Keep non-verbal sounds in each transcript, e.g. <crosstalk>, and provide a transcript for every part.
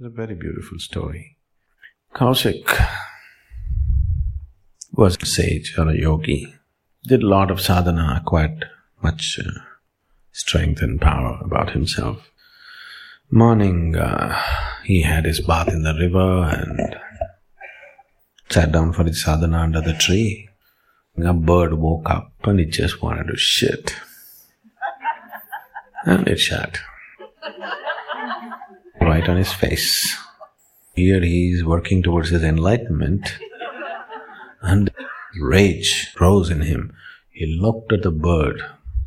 It's a very beautiful story. Kaushik was a sage or a yogi, did a lot of sadhana, acquired much uh, strength and power about himself. Morning, uh, he had his bath in the river and sat down for his sadhana under the tree. A bird woke up and it just wanted to shit. And it shat. Right on his face. Here he is working towards his enlightenment and rage rose in him. He looked at the bird.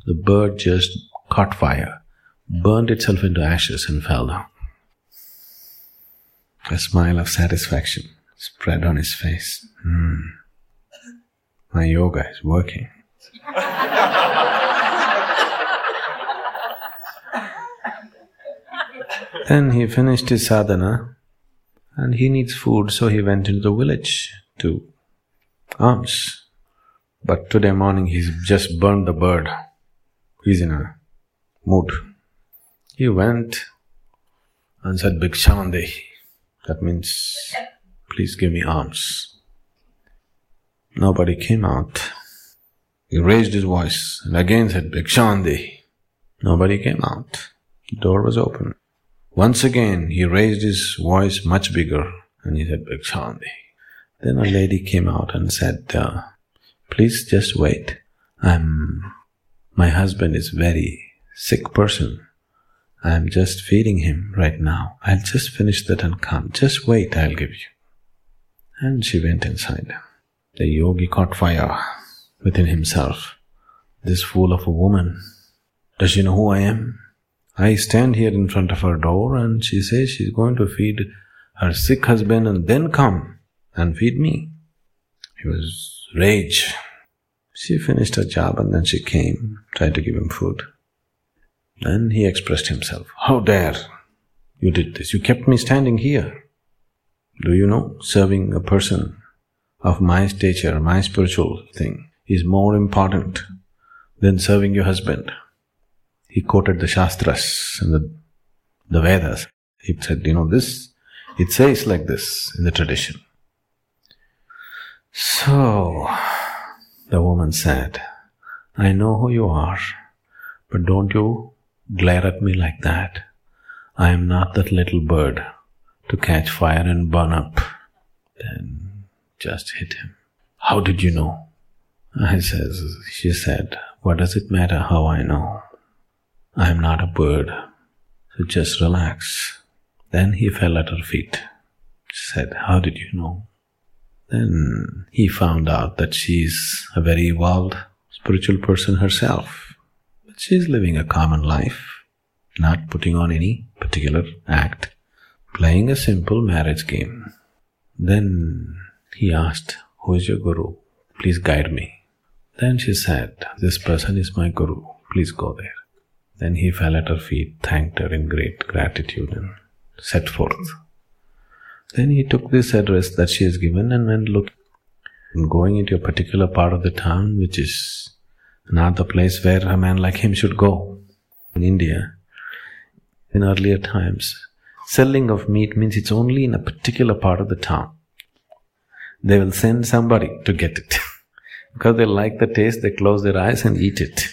The bird just caught fire, burned itself into ashes and fell down. A smile of satisfaction spread on his face. Hmm. My yoga is working. <laughs> then he finished his sadhana and he needs food, so he went into the village to alms. But today morning he's just burned the bird. He's in a mood. He went and said, Bhikshandehi. That means, please give me alms. Nobody came out. He raised his voice and again said, Bhikshandehi. Nobody came out. The door was open. Once again, he raised his voice much bigger and he said, Bhikshandehi. Then a lady came out and said, uh, Please just wait. I'm. My husband is very sick person. I'm just feeding him right now. I'll just finish that and come. Just wait, I'll give you. And she went inside. The yogi caught fire within himself. This fool of a woman. Does she know who I am? I stand here in front of her door and she says she's going to feed her sick husband and then come and feed me. He was rage. She finished her job and then she came, tried to give him food. Then he expressed himself. How dare you did this? You kept me standing here. Do you know, serving a person of my stature, my spiritual thing, is more important than serving your husband. He quoted the Shastras and the, the Vedas. He said, you know, this, it says like this in the tradition. So, the woman said, I know who you are, but don't you glare at me like that. I am not that little bird to catch fire and burn up. Then just hit him. How did you know? I says, she said, what does it matter how I know? I am not a bird, so just relax. Then he fell at her feet. She said, how did you know? Then he found out that she's a very evolved spiritual person herself. But she's living a common life, not putting on any particular act, playing a simple marriage game. Then he asked, Who is your guru? Please guide me. Then she said, This person is my guru, please go there. Then he fell at her feet, thanked her in great gratitude, and set forth. Then he took this address that she has given and went looking, going into a particular part of the town, which is not the place where a man like him should go. In India, in earlier times, selling of meat means it's only in a particular part of the town. They will send somebody to get it. <laughs> because they like the taste, they close their eyes and eat it.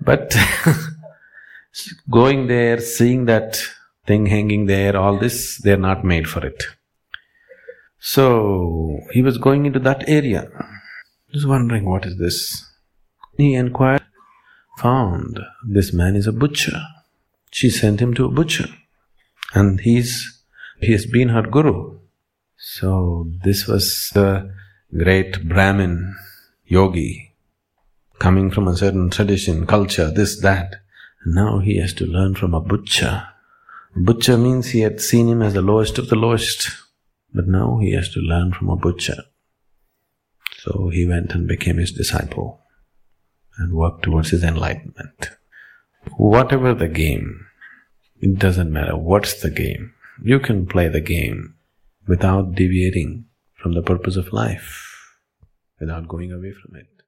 But <laughs> going there, seeing that thing hanging there, all this, they're not made for it. So, he was going into that area. just wondering, what is this? He inquired, found this man is a butcher. She sent him to a butcher. And he's he has been her guru. So this was the great Brahmin yogi coming from a certain tradition, culture, this, that. Now he has to learn from a butcher. Butcher means he had seen him as the lowest of the lowest, but now he has to learn from a butcher. So he went and became his disciple and worked towards his enlightenment. Whatever the game, it doesn't matter what's the game. You can play the game without deviating from the purpose of life, without going away from it.